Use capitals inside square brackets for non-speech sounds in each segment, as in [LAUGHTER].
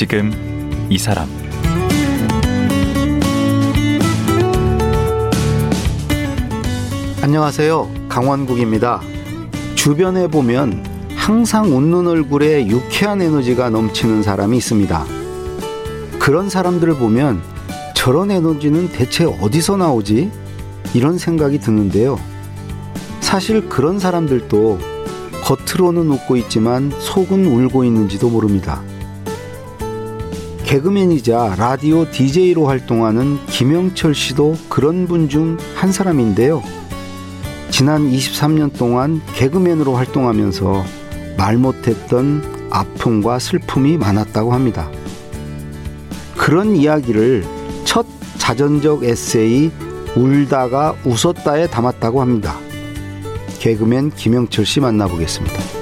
지금 이 사람 안녕하세요. 강원국입니다. 주변에 보면 항상 웃는 얼굴에 유쾌한 에너지가 넘치는 사람이 있습니다. 그런 사람들을 보면 저런 에너지는 대체 어디서 나오지? 이런 생각이 드는데요. 사실 그런 사람들도 겉으로는 웃고 있지만 속은 울고 있는지도 모릅니다. 개그맨이자 라디오 DJ로 활동하는 김영철 씨도 그런 분 중 한 사람인데요. 지난 23년 동안 개그맨으로 활동하면서 말 못했던 아픔과 슬픔이 많았다고 합니다. 그런 이야기를 첫 자전적 에세이 울다가 웃었다에 담았다고 합니다. 개그맨 김영철 씨 만나보겠습니다.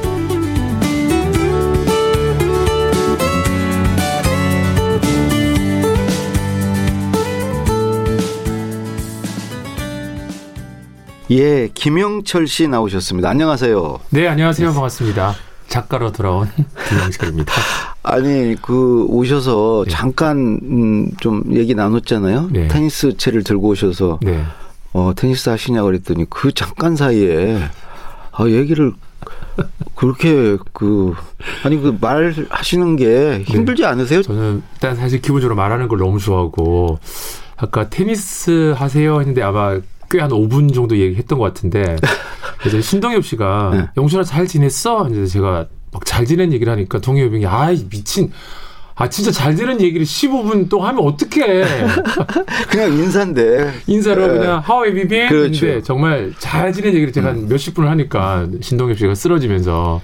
예, 김영철 씨 나오셨습니다. 안녕하세요. 네, 안녕하세요. 반갑습니다. 작가로 돌아온 [LAUGHS] 김영철입니다. 아니 그 오셔서 네. 잠깐 음, 좀 얘기 나눴잖아요. 네. 테니스 채를 들고 오셔서 네. 어, 테니스 하시냐 그랬더니 그 잠깐 사이에 아, 얘기를 그렇게 그 아니 그 말하시는 게 힘들지 네. 않으세요? 저는 일단 사실 기본적으로 말하는 걸 너무 좋아하고 아까 테니스 하세요 했는데 아마 꽤 한 5분 정도 얘기했던 것 같은데 [LAUGHS] 이제 신동엽 씨가 네. 영준아 잘 지냈어? 이제 제가 막 잘 지낸 얘기를 하니까 동엽이 형이 아이 미친 아 진짜 잘 되는 얘기를 15분 동안 하면 어떡해. [LAUGHS] 그냥 인사인데. 인사로 네. 그냥 하우 에비비 그렇죠. 정말 잘 지낸 얘기를 제가 음. 몇십 분을 하니까 신동엽 씨가 쓰러지면서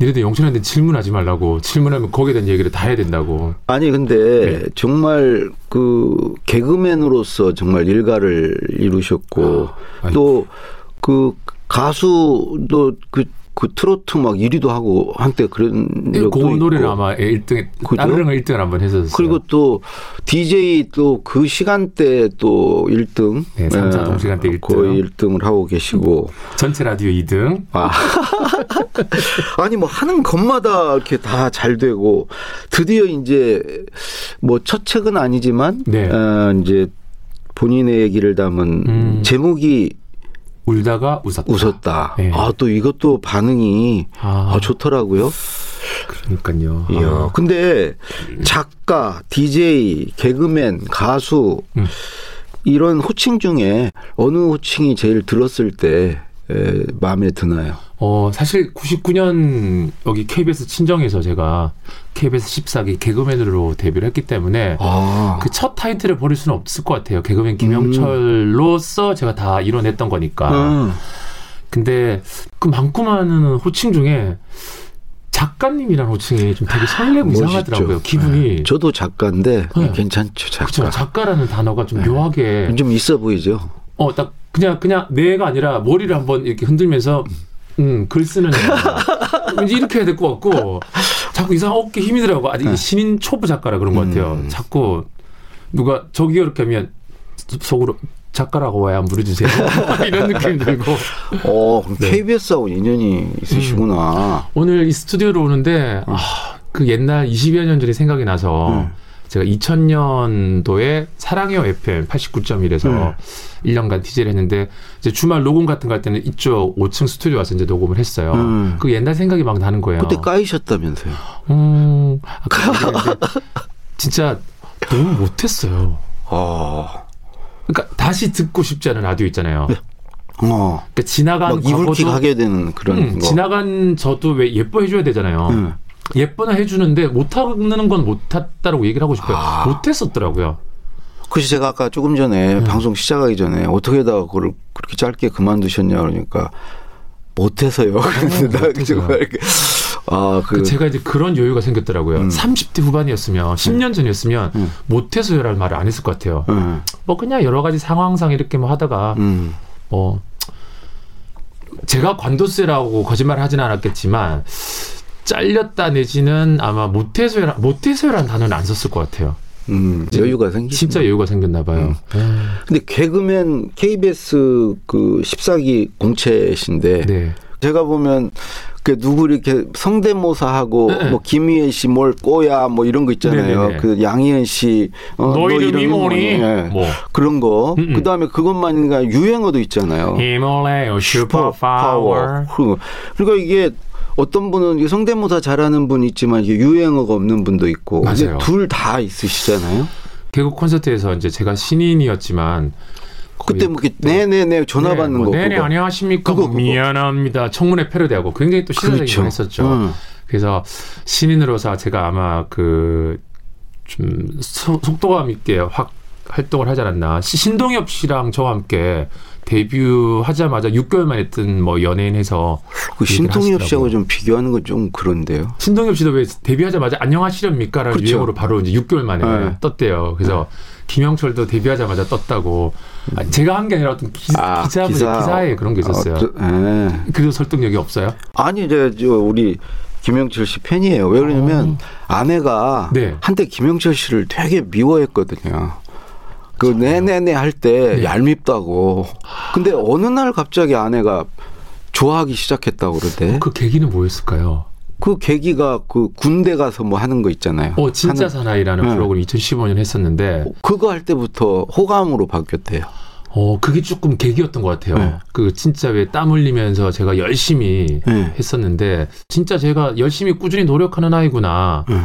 니네들 영신한테 질문하지 말라고 질문하면 거기에 대한 얘기를 다 해야 된다고. 아니 근데 네. 정말 그 개그맨으로서 정말 일가를 이루셨고 아, 또그 가수도 그 그 트로트 막 1위도 하고 한때 그런 그 노래는 아마 1등 따르릉을 1등을 한번 했었어요. 그리고 또 DJ 또 그 시간대 또 1등 네, 3차 동시간대 1등 거의 1등을 하고 계시고 전체 라디오 2등. 아. [LAUGHS] 아니 뭐 하는 것마다 이렇게 다 잘 되고 드디어 이제 뭐 첫 책은 아니지만 네. 어, 이제 본인의 얘기를 담은 음. 제목이 울다가 웃었다. 웃었다. 네. 아, 또 이것도 반응이 아. 아 좋더라고요. 그러니까요. 이야. 아. 근데 작가, DJ, 개그맨, 가수 음. 이런 호칭 중에 어느 호칭이 제일 들었을 때 에, 마음에 드나요? 어, 사실 99년 여기 KBS 친정에서 제가 KBS 14기 개그맨으로 데뷔를 했기 때문에 아. 그첫 타이틀을 버릴 수는 없을 것 같아요. 개그맨 김영철로서 음. 제가 다 이뤄냈던 거니까. 음. 근데 그 많고 많은 호칭 중에 작가님이라는 호칭이 좀 되게 설레고 이상하더라고요. 기분이. 네. 저도 작가인데 네. 괜찮죠. 작가. 그렇죠. 작가라는 단어가 좀 네. 묘하게 좀 있어 보이죠. 어, 딱 그냥 그냥 뇌가 아니라 머리를 한번 이렇게 흔들면서 음, 글 쓰는 왠지 [LAUGHS] 이렇게 해야 될 것 같고 자꾸 이상 어깨 힘이 들어가고 아직 네. 신인 초보 작가라 그런 것 같아요. 음. 자꾸 누가 저기 이렇게 하면 속으로 작가라고 왜안 부르주세요? [LAUGHS] 이런 느낌 들고. 어, 네. KBS하고 인연이 있으시구나. 음. 오늘 이 스튜디오로 오는데 음. 아, 그 옛날 20여 년 전이 생각이 나서 음. 제가 2000년도에 사랑해요 FM 89.1에서 음. 1년간 DJ를 했는데 이제 주말 녹음 같은 거 할 때는 이쪽 5층 스튜디오 와서 이제 녹음을 했어요. 음. 그 옛날 생각이 막 나는 거예요. 그때 까이셨다면서요? 음, 아까 진짜 너무 못했어요. 어. 그러니까 다시 듣고 싶지 않은 라디오 있잖아요. 네. 어. 그러니까 지나간 이불킥 하게 되는 그런 음, 거. 지나간 저도 왜 예뻐해 줘야 되잖아요. 음. 예뻐나 해주는데 못하는 건 못했다라고 얘기를 하고 싶어요. 아. 못했었더라고요. 그래서 제가 아까 조금 전에 음. 방송 시작하기 전에 어떻게다가 그걸 그렇게 짧게 그만두셨냐 그러니까 못해서요. 그랬는데 정말 아, 그, 그 제가 이제 그런 여유가 생겼더라고요. 음. 30대 후반이었으면 10년 전이었으면 음. 못해서요라는 말을 안 했을 것 같아요. 음. 뭐 그냥 여러 가지 상황상 이렇게 뭐 하다가 음. 뭐 제가 관도세라고 거짓말을 하진 않았겠지만 잘렸다 내지는 아마 못해서라 못해서라는 단어는 안 썼을 것 같아요. 음, 여유가 생기 진짜 여유가 생겼나 봐요. 음. 음. 근데 개그맨 KBS 그 14기 공채신데 네. 제가 보면 그 누구 이렇게 성대모사하고 네. 뭐 김희애 씨 뭘 꼬야 뭐 이런 거 있잖아요. 네네네. 그 양희은 씨 어, 너 이름이 뭐니? 예. 뭐. 그런 거. 음, 음. 그다음에 그것만인가 유행어도 있잖아요. 히말라야 슈퍼 파워. 그리고 그러니까 이게 어떤 분은 성대모사 잘하는 분 있지만 이게 유행어가 없는 분도 있고. 둘 다 있으시잖아요. 개국 콘서트에서 이제 제가 신인이었지만 그때 뭐 이렇게 네네네 전화 받는 뭐, 거. 네네 그거. 안녕하십니까 그거, 뭐 그거. 미안합니다 청문회 패러디하고 굉장히 또 시사적이긴 그렇죠. 했었죠 응. 그래서 신인으로서 제가 아마 그 좀 속도감 있게 확 활동을 하지 않았나 시- 신동엽 씨랑 저와 함께 데뷔하자마자 6개월 만에 했던 뭐 연예인 해서 그 신동엽. 씨하고 좀 비교하는 건 좀 그런데요. 신동엽 씨도 왜 데뷔하자마자 안녕하시렵니까라는 그렇죠. 유행어로 바로 이제 6개월 만에 네. 떴대요. 그래서 김영철도 데뷔하자마자 떴다고. 아, 제가 한 게 아니라 어떤 기, 아, 기자 기사. 기사 에 그런 게 있었어요. 아, 저- 예. 그래도 설득력이 없어요. 아니 저, 저 우리 김영철 씨 팬이에요. 왜 그러냐면 아내가 어. 네. 한때 김영철 씨를 되게 미워했거든요. 그 네네네 할때 네. 얄밉다고. 근데 어느 날 갑자기 아내가 좋아하기 시작했다고 그러대. 그 계기는 뭐였을까요? 그 계기가 그 군대 가서 뭐 하는 거 있잖아요. 어 진짜 하는- 사나이라는 네. 프로그램 2015년 했었는데 그거 할 때부터 호감으로 바뀌었대요. 어 그게 조금 계기였던 것 같아요. 네. 그 진짜 왜 땀 흘리면서 제가 열심히 네. 했었는데 진짜 제가 열심히 꾸준히 노력하는 아이구나. 네.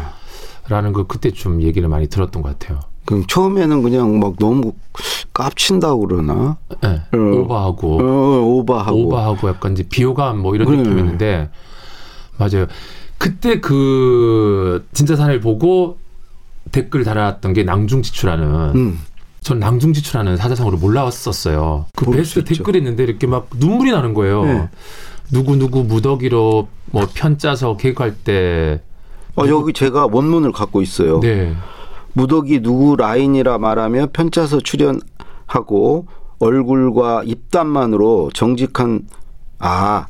라는 거 그때 좀 얘기를 많이 들었던 것 같아요. 그럼 처음에는 그냥 막 너무 깝친다고 그러나 네. 어. 오버하고 어, 오버하고 오버하고 약간 이제 비호감 뭐 이런 그래. 느낌이었는데 맞아요. 그때 그 진짜 사나이를 보고 댓글 달았던 게 낭중지추라는 음. 전 낭중지추라는 사자성어를 몰랐었어요. 그 베스트. 댓글이 있는데 이렇게 막 눈물이 나는 거예요. 네. 누구 누구 무더기로 뭐 편 짜서 계획할 때 어, 여기 제가 원문을 갖고 있어요. 네. 무더기 누구 라인이라 말하며 편차서 출연하고 얼굴과 입담만으로 정직한 아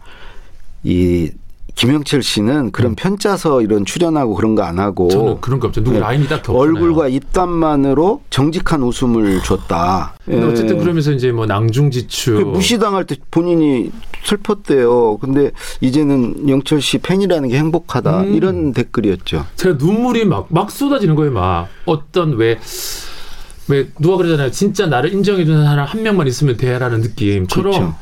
이 김영철 씨는 그런 편짜서 이런 출연하고 그런 거 안 하고 음. 저는 그런 거 없죠. 누구 네. 라인이 딱 겹쳐요. 얼굴과 입담만으로 정직한 웃음을 줬다. 근데 어쨌든 예. 그러면서 이제 뭐 낭중지추 무시당할 때 본인이 슬펐대요. 근데 이제는 영철 씨 팬이라는 게 행복하다. 음. 이런 댓글이었죠. 제가 눈물이 막, 막 쏟아지는 거예요, 막. 어떤 왜, 왜, 누가 그러잖아요. 진짜 나를 인정해주는 사람 한 명만 있으면 돼라는 느낌처럼 그렇죠.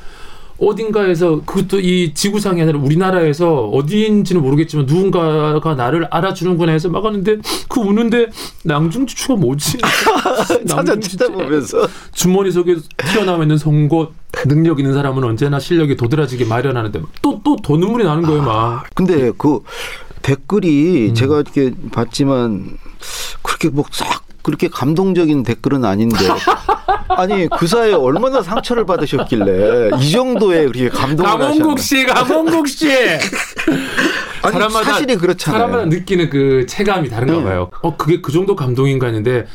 어딘가에서 그것도 이 지구상이 아니라 우리나라에서 어디인지는 모르겠지만 누군가가 나를 알아주는구나 해서 막 하는데 그 우는데 낭중지추가 뭐지? 찾아 [LAUGHS] 낭중지추. 찾아보면서 주머니 속에 튀어나와 있는 송곳 능력 있는 사람은 언제나 실력이 도드라지게 마련하는데 또 또 더 눈물이 나는 거예요, 막. 근데 그 댓글이 음. 제가 이렇게 봤지만 그렇게 뭐싹 그렇게 감동적인 댓글은 아닌데 [LAUGHS] 아니 그 사이에 얼마나 상처를 받으셨길래 이 정도의 그렇게 감동을 강원국 하셨나? 씨, 강원국 씨. 아니 사실이 그렇잖아요. 사람마다 느끼는 그 체감이 다른가 네. 봐요. 어 그게 그 정도 감동인가 했는데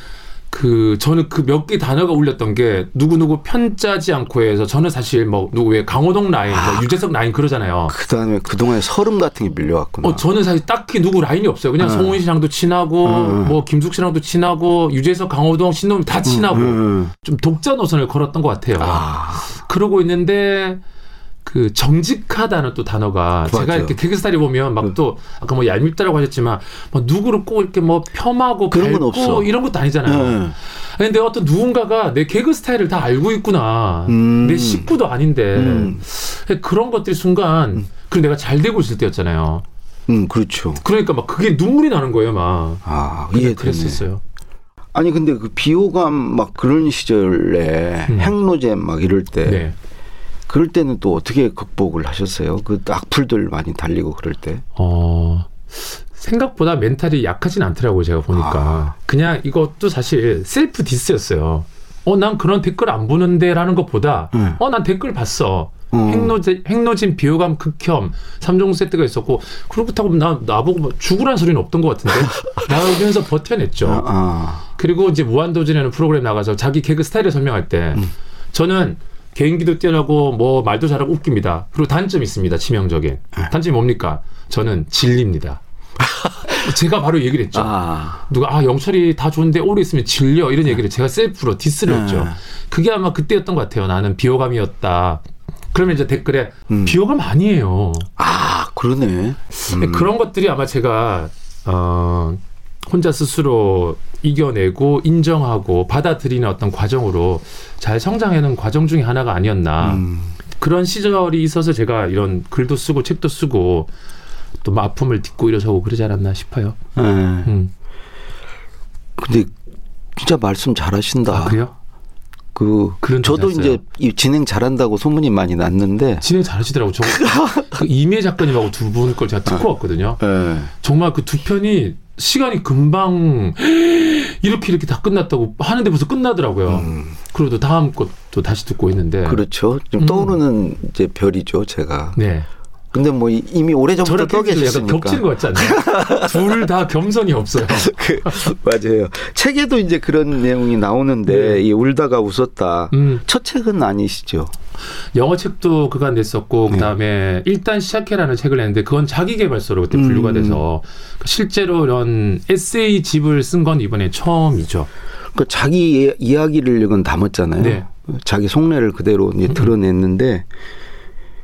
그 저는 그 몇 개 단어가 울렸던 게 누구 누구 편짜지 않고 해서 저는 사실 뭐 누구 왜 강호동 라인, 뭐 유재석 라인 그러잖아요. 그다음에 그동안에 서름 같은 게 밀려왔구나. 어 저는 사실 딱히 누구 라인이 없어요. 그냥 네. 송은 씨랑도 친하고 음. 뭐 김숙 씨랑도 친하고 유재석, 강호동, 신동엽 다 친하고 음. 좀 독자 노선을 걸었던 것 같아요. 아, 그러고 있는데 그 정직하다는 또 단어가 제가 맞아요. 이렇게 개그스타일 보면 막 또 아까 뭐 얄밉다라고 하셨지만 뭐 누구를 꼭 이렇게 뭐 폄하고 그런 건 없어. 이런 것도 아니잖아요. 네. 근데 어떤 누군가가 내 개그 스타일을 다 알고 있구나. 음. 내 식구도 아닌데 음. 그런 것들이 순간 그리고 내가 잘 되고 있을 때였잖아요. 음, 그렇죠. 그러니까 막 그게 눈물이 나는 거예요, 막. 아, 이해되네. 그랬었어요. 아니 근데 그 비호감 막 그런 시절에 음. 핵노잼 막 이럴 때 네. 그럴 때는 또 어떻게 극복을 하셨어요? 그 악플들 많이 달리고 그럴 때. 어, 생각보다 멘탈이 약하진 않더라고요, 제가 보니까. 아. 그냥 이것도 사실 셀프 디스였어요. 어, 난 그런 댓글 안 보는데 라는 것보다, 네. 어, 난 댓글 봤어. 어. 핵노진, 핵노진 비호감 극혐, 삼종 세트가 있었고, 그렇다고 나, 나보고 뭐 죽으란 소리는 없던 것 같은데, [LAUGHS] 나오면서 버텨냈죠. 아, 아. 그리고 이제 무한도전이라는 프로그램 나가서 자기 개그 스타일을 설명할 때, 음. 저는 개인기도 뛰어나고 뭐 말도 잘하고 웃깁니다. 그리고 단점이 있습니다. 치명적인. 네. 단점이 뭡니까? 저는 진리입니다. [LAUGHS] 제가 바로 얘기를 했죠. 아. 누가 아 영철이 다 좋은데 오래 있으면 질려 이런 얘기를 제가 셀프로 디스를 네. 했죠. 그게 아마 그때였던 것 같아요. 나는 비호감이었다. 그러면 이제 댓글에 음. 비호감 아니에요. 아, 그러네. 음. 그런 것들이 아마 제가 어 혼자 스스로 이겨내고 인정하고 받아들이는 어떤 과정으로 잘 성장하는 과정 중에 하나가 아니었나. 음. 그런 시절이 있어서 제가 이런 글도 쓰고 책도 쓰고 또 뭐 아픔을 딛고 일어서고 그러지 않았나 싶어요. 네. 음. 근데 진짜 말씀 잘하신다. 아, 그래요? 그 저도 이제 진행 잘한다고 소문이 많이 났는데 진행 잘하시더라고. 저 그 [LAUGHS] 이미애 작가님하고 두 분 걸 제가 듣고 네. 왔거든요. 네. 정말 그 두 편이 시간이 금방 [GASPS] 이렇게 이렇게 다 끝났다고 하는데 벌써 끝나더라고요. 음. 그리고 다음 것도 다시 듣고 있는데 그렇죠. 좀 음. 떠오르는 이제 별이죠, 제가. 네. 근데 뭐 이미 오래전부터 떠 계셨으니까. 약간 겹치는 것 같지 않나요? [LAUGHS] 둘 다 겸손이 없어요. [LAUGHS] 그, 맞아요. 책에도 이제 그런 내용이 나오는데 네. 이 울다가 웃었다. 음. 첫 책은 아니시죠? 영어 책도 그간 냈었고 네. 그다음에 일단 시작해라는 책을 냈는데 그건 자기계발서로 그때 분류가 음. 돼서 실제로 이런 에세이 집을 쓴 건 이번에 처음이죠. 그 자기 이야기를 이건 담았잖아요. 네. 자기 속내를 그대로 이제 드러냈는데 음.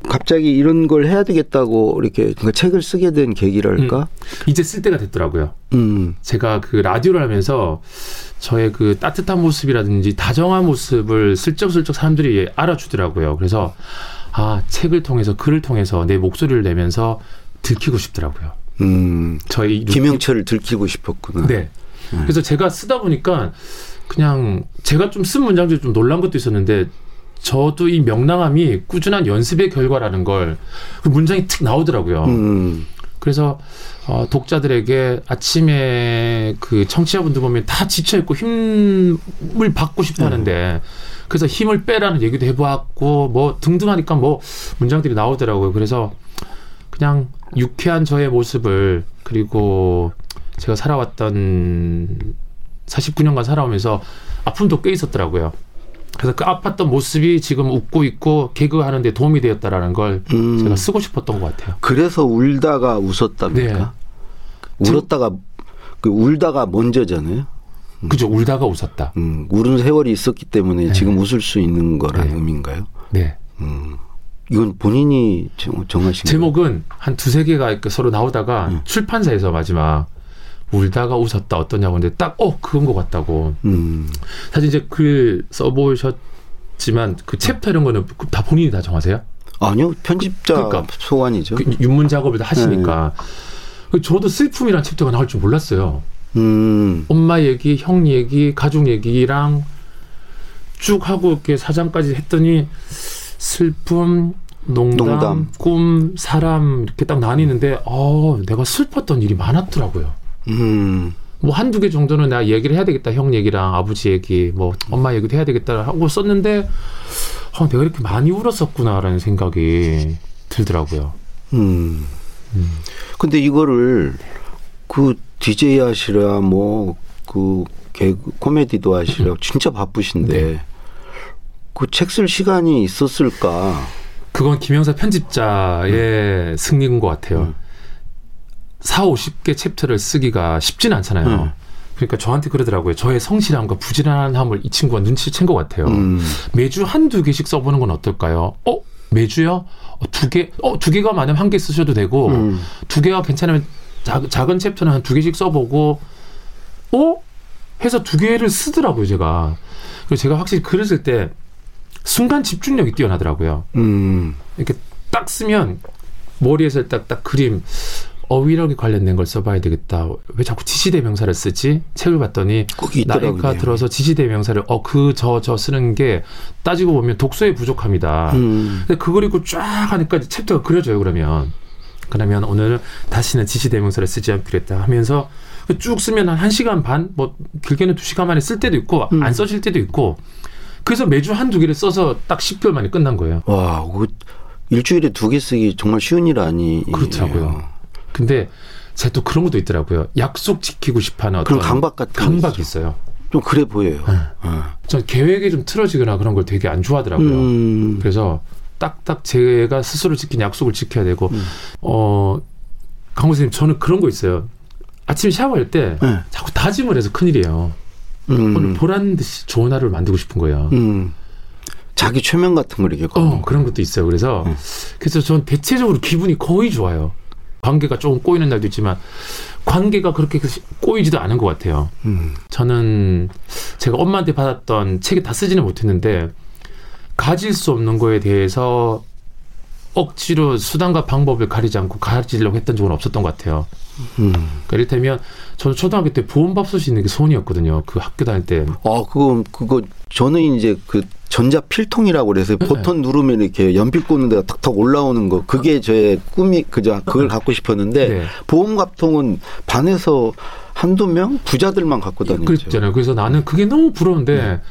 갑자기 이런 걸 해야 되겠다고 이렇게 그 책을 쓰게 된 계기랄까? 음, 이제 쓸 때가 됐더라고요. 음. 제가 그 라디오를 하면서 저의 그 따뜻한 모습이라든지 다정한 모습을 슬쩍슬쩍 사람들이 알아주더라고요. 그래서 아 책을 통해서 글을 통해서 내 목소리를 내면서 들키고 싶더라고요. 음. 저희 김영철을 들키고 싶었구나. 네. 음. 그래서 제가 쓰다 보니까 그냥 제가 좀 쓴 문장 중에 좀 놀란 것도 있었는데 저도 이 명랑함이 꾸준한 연습의 결과라는 걸 그 문장이 툭 나오더라고요. 음. 그래서 어, 독자들에게 아침에 그 청취자분들 보면 다 지쳐 있고 힘을 받고 싶어 하는데 음. 그래서 힘을 빼라는 얘기도 해보았고 뭐 등등하니까 뭐 문장들이 나오더라고요. 그래서 그냥 유쾌한 저의 모습을 그리고 제가 살아왔던 49년간 살아오면서 아픔도 꽤 있었더라고요. 그래서 그 아팠던 모습이 지금 웃고 있고 개그하는데 도움이 되었다라는 걸 음. 제가 쓰고 싶었던 것 같아요. 그래서 울다가 웃었답니까? 네. 울었다가 그 울다가 먼저잖아요. 음. 그죠. 울다가 웃었다. 음, 울은 세월이 있었기 때문에 네. 지금 웃을 수 있는 거라는 네. 의미인가요? 네. 음. 이건 본인이 정하신 제목은 한 두세 개가 서로 나오다가 음. 출판사에서 마지막 울다가 웃었다 어떠냐고 근데 딱 어 그건 것 같다고. 음. 사실 이제 글 써보셨지만 그 챕터 이런 거는 다 본인이 다 정하세요? 아니요 편집자 그, 러니까 소관이죠. 그 윤문 작업을 다 하시니까. 네. 저도 슬픔이란 챕터가 나올 줄 몰랐어요. 음. 엄마 얘기, 형 얘기, 가족 얘기랑 쭉 하고 이렇게 사장까지 했더니 슬픔, 농담, 농담, 꿈, 사람 이렇게 딱 나뉘는데 어 내가 슬펐던 일이 많았더라고요. 음. 뭐 한두 개 정도는 내가 얘기를 해야 되겠다. 형 얘기랑 아버지 얘기, 뭐 엄마 얘기도 해야 되겠다 하고 썼는데 어, 내가 이렇게 많이 울었었구나라는 생각이 들더라고요. 음. 음. 근데 이거를 그 DJ 하시라 뭐그 개그 코미디도 하시라 음. 진짜 바쁘신데 네. 그책 쓸 시간이 있었을까? 그건 김영사 편집자의 음. 승리인 것 같아요. 음. 4, 50개 챕터를 쓰기가 쉽진 않잖아요. 음. 그러니까 저한테 그러더라고요. 저의 성실함과 부지런함을 이 친구가 눈치챈 것 같아요. 음. 매주 한두 개씩 써보는 건 어떨까요? 어? 매주요? 어, 두 개? 어, 두 개가 많으면 한 개 쓰셔도 되고, 음. 두 개가 괜찮으면 작, 작은 챕터는 한 두 개씩 써보고, 어? 해서 두 개를 쓰더라고요, 제가. 그리고 제가 확실히 글을 쓸 때 순간 집중력이 뛰어나더라고요. 음. 이렇게 딱 쓰면 머리에서 딱, 딱 그림, 어휘력에 관련된 걸 써봐야 되겠다. 왜 자꾸 지시대명사를 쓰지? 책을 봤더니 나이가 들어서 지시대명사를 어그저저 쓰는 게 따지고 보면 독서의 부족함이다. 음. 근데 그걸 읽고 쫙 하니까 챕터가 그려져요. 그러면 그러면 오늘 다시는 지시대명사를 쓰지 않기로 했다 하면서 쭉 쓰면 한 1시간 반, 뭐 길게는 2시간 만에 쓸 때도 있고 음. 안 써질 때도 있고 그래서 매주 한두 개를 써서 딱 10개월 만에 끝난 거예요. 와, 그 일주일에 두 개 쓰기 정말 쉬운 일 아니. 그렇더라고요. 근데 제가 또 그런 것도 있더라고요. 약속 지키고 싶어하는 어떤 그런 강박 같은 강박이 있어요. 좀 그래 보여요. 네. 네. 전 계획이 좀 틀어지거나 그런 걸 되게 안 좋아하더라고요. 음. 그래서 딱딱 제가 스스로 지킨 약속을 지켜야 되고 음. 어 강호 선생님 저는 그런 거 있어요. 아침 샤워할 때 네. 자꾸 다짐을 해서 큰일이에요. 음. 오늘 보란 듯이 좋은 하루를 만들고 싶은 거예요. 음. 자기 최면 같은 걸 이렇게 어, 그런 것도 있어요. 그래서 음. 그래서 전 대체적으로 기분이 거의 좋아요. 관계가 조금 꼬이는 날도 있지만 관계가 그렇게 꼬이지도 않은 것 같아요. 음. 저는 제가 엄마한테 받았던 책을 다 쓰지는 못했는데 가질 수 없는 거에 대해서 억지로 수단과 방법을 가리지 않고 가지려고 했던 적은 없었던 것 같아요. 음. 그러니까 이를테면 저는 초등학교 때 보험밥솥이 있는 게 소원이었거든요. 그 학교 다닐 때. 아, 그거 그거 저는 이제 그 전자 필통이라고 그래서 네. 버튼 누르면 이렇게 연필 꽂는 데가 탁탁 올라오는 거 그게 제 꿈이 그저 그걸 갖고 싶었는데 네. 보험갑통은 반에서 한두 명 부자들만 갖고 다니죠. 그랬잖아요. 그래서 나는 그게 너무 부러운데 네.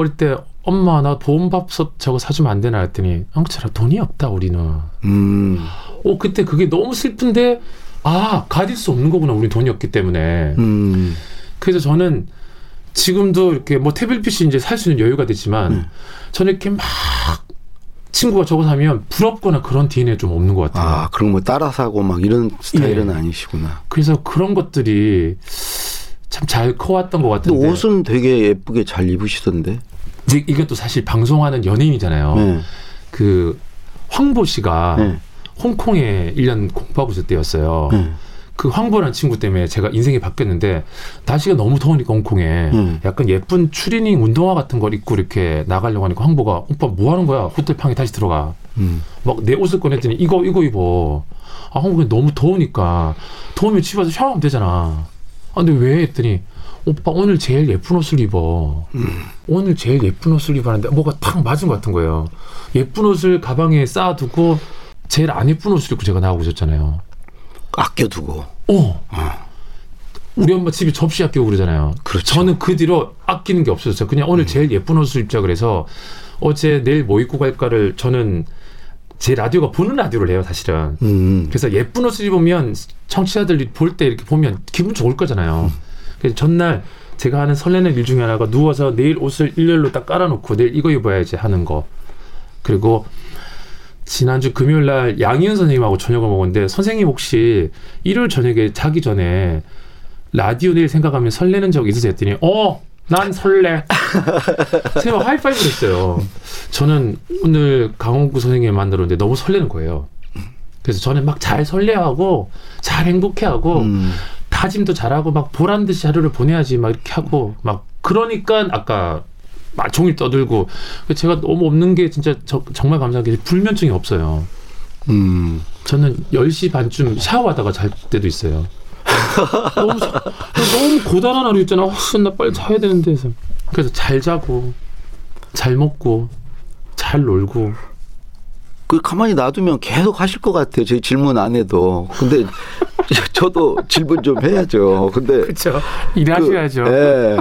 어릴 때 엄마 나 보험밥솥 저거 사주면 안 되나 했더니 형철아 돈이 없다 우리는. 음. 어 그때 그게 너무 슬픈데 아 가질 수 없는 거구나 우리 돈이 없기 때문에. 음. 그래서 저는 지금도 이렇게 뭐 태블릿 PC 이제 살 수 있는 여유가 되지만 음. 저는 이렇게 막 친구가 저거 사면 부럽거나 그런 DNA 좀 없는 것 같아요. 아 그런 거 따라 사고 막 이런 스타일은 예. 아니시구나. 그래서 그런 것들이 참 잘 커왔던 것 같은데. 옷은 되게 예쁘게 잘 입으시던데. 이제 이것도 사실 방송하는 연예인이잖아요. 네. 그 황보 씨가 네. 홍콩에 1년 공부하고 있을 때였어요. 네. 그 황보라는 친구 때문에 제가 인생이 바뀌었는데 날씨가 너무 더우니까 홍콩에 음. 약간 예쁜 추리닝 운동화 같은 걸 입고 이렇게 나가려고 하니까 황보가 오빠 뭐 하는 거야 호텔 방에 다시 들어가 음. 막내 옷을 꺼냈더니 이거 이거 입어 아 한국에 너무 더우니까 더우면 집에서 샤워하면 되잖아 아 근데 왜 했더니 오빠 오늘 제일 예쁜 옷을 입어. 음. 오늘 제일 예쁜 옷을 입었는데 뭐가 탁 맞은 것 같은 거예요. 예쁜 옷을 가방에 쌓아두고 제일 안 예쁜 옷을 입고 제가 나오고 있었잖아요. 아껴두고. 어. 어. 우리 엄마 집에 접시 아끼고 그러잖아요. 그렇죠. 저는 그 뒤로 아끼는 게 없었어요. 그냥 오늘 음. 제일 예쁜 옷을 입자 그래서 어제 내일 뭐 입고 갈까를 저는 제 라디오가 보는 라디오를 해요, 사실은. 음. 그래서 예쁜 옷을 입으면 청취자들이 볼 때 이렇게 보면 기분 좋을 거잖아요. 음. 그래서 전날 제가 하는 설레는 일 중에 하나가 누워서 내일 옷을 일렬로 딱 깔아놓고 내일 이거 입어야지 하는 거. 그리고 지난주 금요일 날 양희은 선생님하고 저녁을 먹었는데 선생님 혹시 일요일 저녁에 자기 전에 라디오 내일 생각하면 설레는 적 있으세요? 했더니 어! 난 설레. [LAUGHS] 제가 하이파이브를 했어요. 저는 오늘 강원구 선생님 만나러는데 너무 설레는 거예요. 그래서 저는 막 잘 설레하고 잘 행복해하고 음. 다짐도 잘하고 막 보란 듯이 하루를 보내야지 막 이렇게 하고 막 그러니까 아까 막 종일 떠들고 제가 너무 없는 게 진짜 저, 정말 감사한 게 불면증이 없어요. 음. 저는 10시 반쯤 샤워하다가 잘 때도 있어요. [LAUGHS] 너무, 너무 고단한 하루 있잖아. 어, 나 빨리 자야 되는데. 그래서 잘 자고, 잘 먹고, 잘 놀고, 그 가만히 놔두면 계속 하실 것 같아요. 제 질문 안 해도. 근데 [LAUGHS] 저도 질문 좀 해야죠. 근데 그렇죠. 일하셔야죠. 그, 예.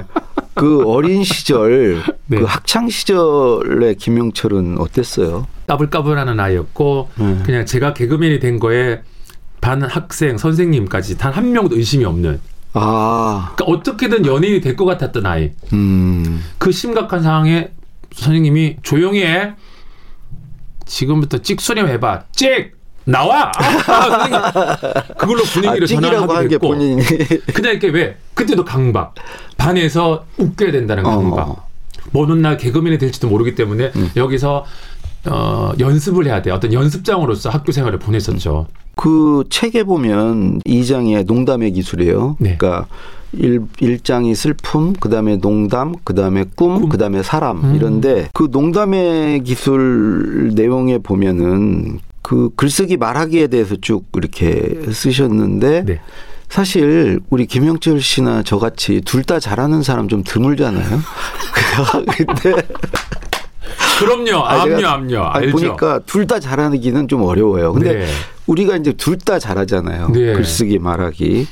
그 어린 시절, 네. 그 학창 시절의 김영철은 어땠어요? 까불까불하는 아이였고 네. 그냥 제가 개그맨이 된 거에 반 학생, 선생님까지 단 한 명도 의심이 없는. 아. 그러니까 어떻게든 연예인이 될 것 같았던 아이. 음. 그 심각한 상황에 선생님이 조용히 해. 지금부터 찍소리 해봐. 찍! 나와! 아, [LAUGHS] 그걸로 분위기를 아, 전환하게 됐고. 본인이. 그냥 이렇게 왜? 그때도 강박. 반에서 웃겨야 된다는 어. 강박. 어. 어느 날 개그맨이 될지도 모르기 때문에 음. 여기서 어, 연습을 해야 돼. 어떤 연습장으로서 학교 생활을 보냈었죠. 그 책에 보면 이장의 농담의 기술이에요. 네. 그러니까 일, 일장이 슬픔, 그 다음에 농담, 그 다음에 꿈, 꿈, 그 다음에 사람 음. 이런데 그 농담의 기술 내용에 보면은 그 글쓰기 말하기에 대해서 쭉 이렇게 쓰셨는데 네. 사실 우리 김영철 씨나 저같이 둘 다 잘하는 사람 좀 드물잖아요. [LAUGHS] 근데 그럼요. 암요, 암요. 알죠. 보니까 둘 다 잘하기는 좀 어려워요. 근데 네. 우리가 이제 둘 다 잘하잖아요. 네. 글쓰기 말하기.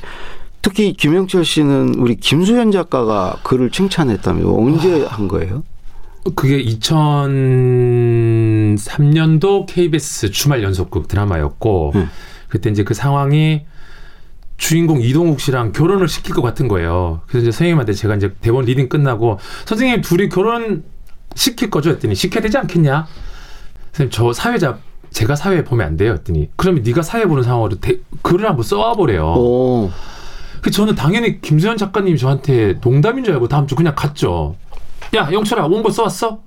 특히 김영철 씨는 우리 김수현 작가가 그를 칭찬했다며 언제 아, 한 거예요? 그게 2003년도 KBS 주말 연속극 드라마였고 음. 그때 이제 그 상황이 주인공 이동욱 씨랑 결혼을 시킬 것 같은 거예요. 그래서 이제 선생님한테 제가 이제 대본 리딩 끝나고 선생님 둘이 결혼 시킬 거죠? 했더니 시켜야 되지 않겠냐? 선생님 저 사회자 제가 사회 보면 안 돼요? 했더니 그러면 네가 사회 보는 상황으로 대, 글을 한번 써와보래요. 오. 그 저는 당연히 김수현 작가님이 저한테 농담인 줄 알고 다음 주 그냥 갔죠. 야 영철아 원고 써왔어?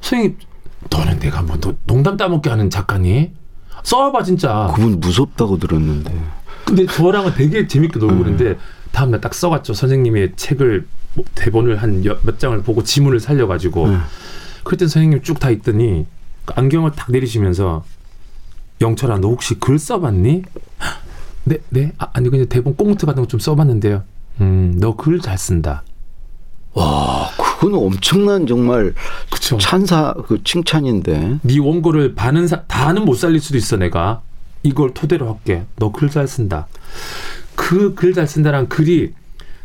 선생님 너는 내가 뭐 농담 따먹게 하는 작가니? 써봐 진짜. 그분 무섭다고 들었는데. 근데 저랑은 되게 재밌게 놀고 음. 그러는데 다음날 딱 써갔죠. 선생님의 책을 뭐 대본을 한 몇 장을 보고 지문을 살려가지고. 음. 그랬더니 선생님 쭉 다 있더니 안경을 딱 내리시면서 영철아 너 혹시 글 써봤니? 네, 네. 아, 아니 그냥 대본 꽁트 같은 거 좀 써봤는데요. 음, 너 글 잘 쓴다. 와, 그 건 엄청난 정말 그쵸. 찬사 그 칭찬인데. 네 원고를 반은 사, 다는 못 살릴 수도 있어 내가. 이걸 토대로 할게. 너 글 잘 쓴다. 그 글 잘 쓴다란 글이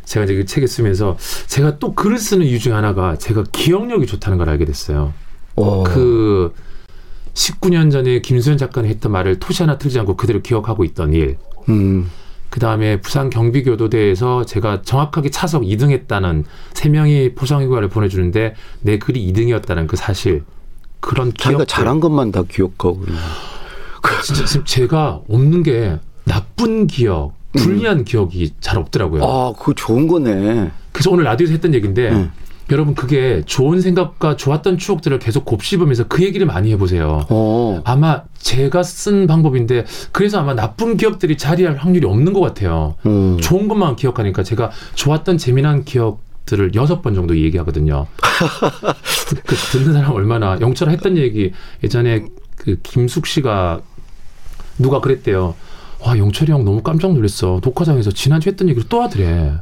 제가 이제 그 책에 쓰면서 제가 또 글을 쓰는 이유 중에 하나가 제가 기억력이 좋다는 걸 알게 됐어요. 오. 어. 그 19년 전에 김수현 작가는 했던 말을 토시 하나 틀지 않고 그대로 기억하고 있던 일. 음. 그 다음에 부산 경비교도대에서 제가 정확하게 차석 2등 했다는 세 명이 포상휴가를 보내주는데 내 글이 2등이었다는 그 사실. 그런 기억. 잘한 것만 다 기억하고. 진짜 지금 제가 없는 게 나쁜 기억, 불리한 음. 기억이 잘 없더라고요. 아, 그거 좋은 거네. 그래서 오늘 라디오에서 했던 얘기인데 음. 여러분 그게 좋은 생각과 좋았던 추억들을 계속 곱씹으면서 그 얘기를 많이 해보세요. 오. 어. 아마 제가 쓴 방법인데 그래서 아마 나쁜 기억들이 자리할 확률이 없는 것 같아요. 음. 좋은 것만 기억하니까 제가 좋았던 재미난 기억 들을 여섯 번 정도 얘기하거든요. [LAUGHS] 그 듣는 사람 얼마나 영철아 했던 얘기 예전에 그 김숙 씨가 누가 그랬대요. 와 영철이 형 너무 깜짝 놀랐어. 독화장에서 지난주 했던 얘기를 또 하더래.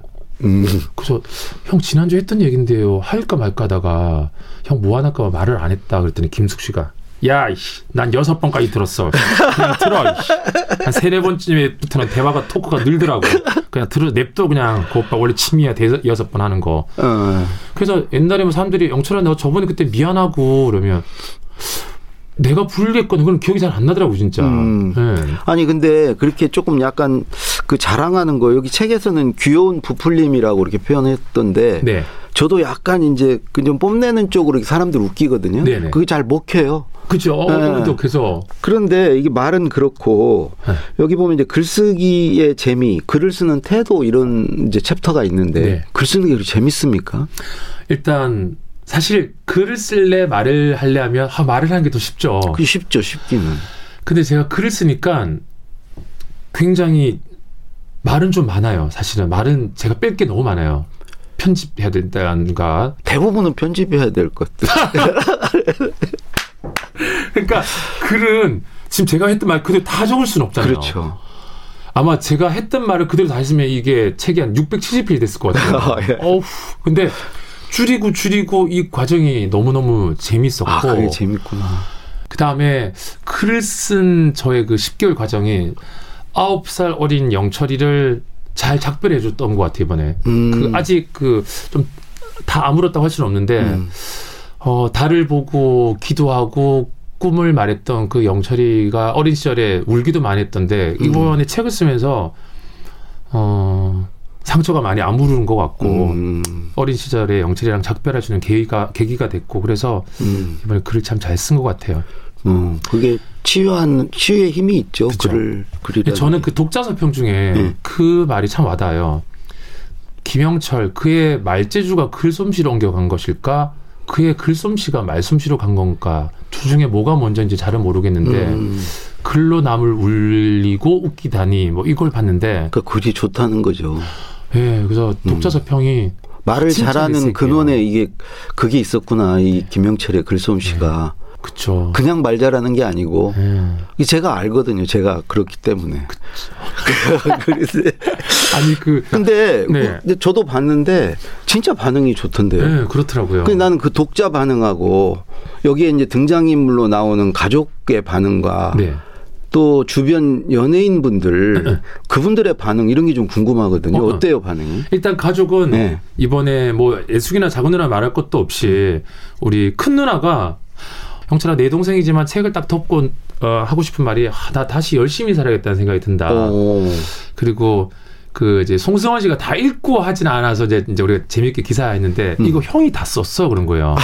음. 그래서 형 지난주 했던 얘긴데요. 할까 말까 하다가 형 뭐 하나까 말을 안 했다 그랬더니 김숙 씨가 야, 난 여섯 번까지 들었어. 그냥 들어. 한 세네 번쯤에부터는 대화가 토크가 늘더라고. 그냥 들어 냅둬 그냥 그 오빠 원래 취미야 대여섯 여섯 번 하는 거. 어. 그래서 옛날에 뭐 사람들이 영철아 내가 저번에 그때 미안하고 그러면 내가 불리했거든. 그건 기억이 잘 안 나더라고 진짜. 음. 네. 아니 근데 그렇게 조금 약간 그 자랑하는 거 여기 책에서는 귀여운 부풀림이라고 이렇게 표현했던데. 네. 저도 약간 이제 그좀 뽐내는 쪽으로 사람들 웃기거든요. 네네. 그게 잘 먹혀요. 그죠. 네. 그래서 그런데 이게 말은 그렇고 네. 여기 보면 이제 글쓰기의 재미, 글을 쓰는 태도 이런 이제 챕터가 있는데 네. 글 쓰는 게 재밌습니까? 일단 사실 글을 쓸래 말을 할래 하면 아, 말을 하는 게 더 쉽죠. 그 쉽죠, 쉽기는. 근데 제가 글을 쓰니까 굉장히 말은 좀 많아요. 사실은 말은 제가 뺄 게 너무 많아요. 편집해야 된다는가. 대부분은 편집해야 될 것들. [LAUGHS] 그러니까 글은 지금 제가 했던 말 그대로 다 적을 수는 없잖아요. 그렇죠. 아마 제가 했던 말을 그대로 다 했으면 이게 책이 한 670페이지 됐을 것 같아요. [LAUGHS] 아, 예. 어우, 근데 줄이고 줄이고 이 과정이 너무너무 재밌었고. 아, 그게 재밌구나. 그 다음에 글을 쓴 저의 그 10개월 과정이 9살 어린 영철이를 잘 작별해 줬던 것 같아요, 이번에. 음. 그 아직 그 좀 다 아물었다고 할 수는 없는데, 음. 어, 달을 보고 기도하고 꿈을 말했던 그 영철이가 어린 시절에 울기도 많이 했던데, 이번에 음. 책을 쓰면서, 어, 상처가 많이 아무르는 것 같고 음. 어린 시절에 영철이랑 작별할 수 있는 계기가 계기가 됐고 그래서 음. 이번에 글을 참 잘 쓴 것 같아요. 음, 그게 치유한 치유의 힘이 있죠. 그쵸. 글을 글이 저는 그 독자 서평 중에 네. 그 말이 참 와닿아요. 김영철 그의 말재주가 글솜씨로 옮겨간 것일까? 그의 글솜씨가 말솜씨로 간 건가? 두 중에 뭐가 먼저인지 잘은 모르겠는데 음. 글로 남을 울리고 웃기다니 뭐 이걸 봤는데 그 글이 좋다는 거죠. 예, 그래서 독자 서평이 음. 말을 잘하는 근원에 이게 그게 있었구나 이 김영철의 글솜씨가. 네. 그쵸. 그냥 말 잘하는 게 아니고 네. 제가 알거든요. 제가 그렇기 때문에. [LAUGHS] 그래서 아니 그 근데 네. 저도 봤는데 진짜 반응이 좋던데요. 네, 그렇더라고요. 근데 나는 그 독자 반응하고 여기에 이제 등장인물로 나오는 가족의 반응과 네. 또 주변 연예인분들 네. [LAUGHS] 그분들의 반응 이런 게 좀 궁금하거든요. 어, 어. 때요 반응이? 일단 가족은 네. 이번에 뭐 애숙이나 작은 누나 말할 것도 없이 우리 큰 누나가 형철아 내 동생이지만 책을 딱 덮고 어, 하고 싶은 말이 아, 나 다시 열심히 살아야겠다는 생각이 든다. 오. 그리고 그 이제 송승헌 씨가 다 읽고 하진 않아서 이제, 이제 우리가 재밌게 기사했는데 음. 이거 형이 다 썼어 그런 거예요.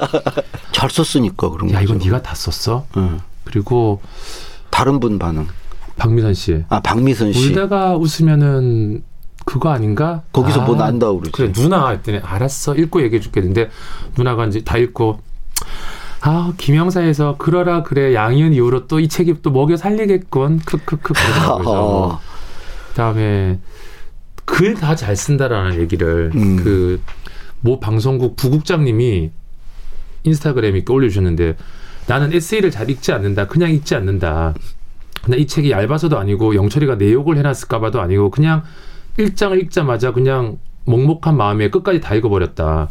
[LAUGHS] 잘 썼으니까 그런 거. 야 이건 네가 다 썼어. 음. 그리고 다른 분 반응. 박미선 씨. 아, 박미선 씨. 울다가 웃으면은 그거 아닌가? 거기서 뭐 아, 뭐 난다 그러지. 그래 누나 했더니 알았어 읽고 얘기해 줄게 근데 누나가 이제 다 읽고 아 김영사에서 그러라 그래 양이은 이후로 또 이 책이 또 먹여 살리겠군 크크크 그러더라고요. [LAUGHS] 그다음에 글 다 잘 쓴다라는 얘기를 음. 그모 방송국 부국장님이 인스타그램에 올려주셨는데 나는 에세이를 잘 읽지 않는다. 그냥 읽지 않는다. 근데 이 책이 얇아서도 아니고 영철이가 내욕을 해놨을까봐도 아니고 그냥 일장을 읽자마자 그냥 먹먹한 마음에 끝까지 다 읽어버렸다.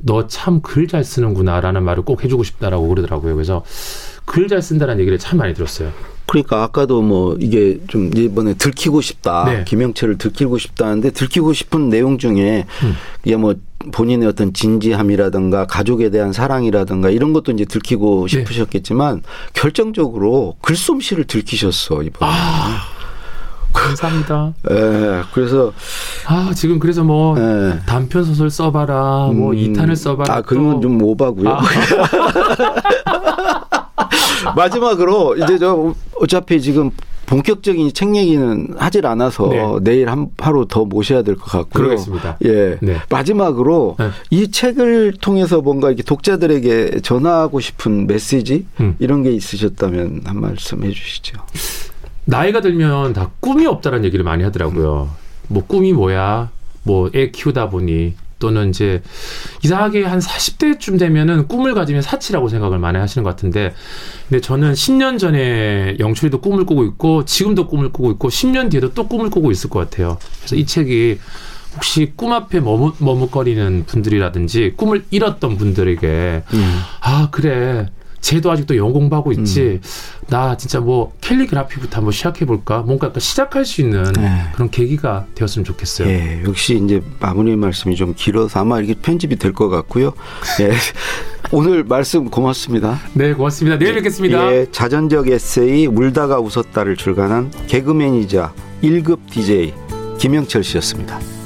너 참 글 잘 쓰는구나라는 말을 꼭 해주고 싶다라고 그러더라고요. 그래서 글 잘 쓴다는 얘기를 참 많이 들었어요. 그러니까 아까도 뭐 이게 좀 이번에 들키고 싶다. 네. 김영철을 들키고 싶다는데 들키고 싶은 내용 중에 음. 이게 뭐 본인의 어떤 진지함이라든가 가족에 대한 사랑이라든가 이런 것도 이제 들키고 네. 싶으셨겠지만 결정적으로 글솜씨를 들키셨어 이번에. 아. 감사합니다. 예, 그래서 아 지금 그래서 뭐 예. 단편 소설 써봐라, 뭐 음, 뭐 2탄을 써봐라. 아 그런 건 좀 오바고요. 아. [LAUGHS] 마지막으로 이제 저 어차피 지금 본격적인 책 얘기는 하질 않아서 네. 내일 한 하루 더 모셔야 될 것 같고요. 그렇습니다. 예. 네. 마지막으로 네. 이 책을 통해서 뭔가 이렇게 독자들에게 전하고 싶은 메시지 음. 이런 게 있으셨다면 한 말씀 해 주시죠. 나이가 들면 다 꿈이 없다라는 얘기를 많이 하더라고요. 뭐 꿈이 뭐야? 뭐 애 키우다 보니 또는 이제 이상하게 한 40대쯤 되면은 꿈을 가지면 사치라고 생각을 많이 하시는 것 같은데 근데 저는 10년 전에 영철이도 꿈을 꾸고 있고 지금도 꿈을 꾸고 있고 10년 뒤에도 또 꿈을 꾸고 있을 것 같아요. 그래서 이 책이 혹시 꿈 앞에 머뭇, 머뭇거리는 분들이라든지 꿈을 잃었던 분들에게 음. 아 그래 쟤도 아직도 영어 공부하고 있지. 음. 나 진짜 뭐 캘리그라피부터 한번 시작해 볼까? 뭔가 시작할 수 있는 네. 그런 계기가 되었으면 좋겠어요. 예, 역시 이제 마무리 말씀이 좀 길어서 아마 이게 편집이 될 것 같고요. 예. [LAUGHS] 오늘 말씀 고맙습니다. 네, 고맙습니다. 내일 뵙겠습니다. 예, 자전적 에세이 울다가 웃었다를 출간한 개그맨이자 1급 DJ 김영철 씨였습니다.